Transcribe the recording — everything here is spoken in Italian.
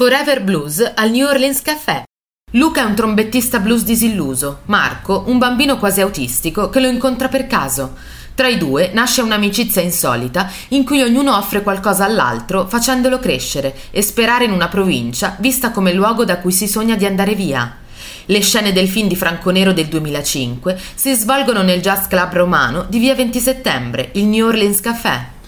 Forever Blues al New Orleans Café. Luca è un trombettista blues disilluso, Marco un bambino quasi autistico che lo incontra per caso. Tra i due nasce un'amicizia insolita in cui ognuno offre qualcosa all'altro facendolo crescere e sperare in una provincia vista come luogo da cui si sogna di andare via. Le scene del film di Franco Nero del 2005 si svolgono nel Jazz Club romano di via 20 settembre, il New Orleans Café.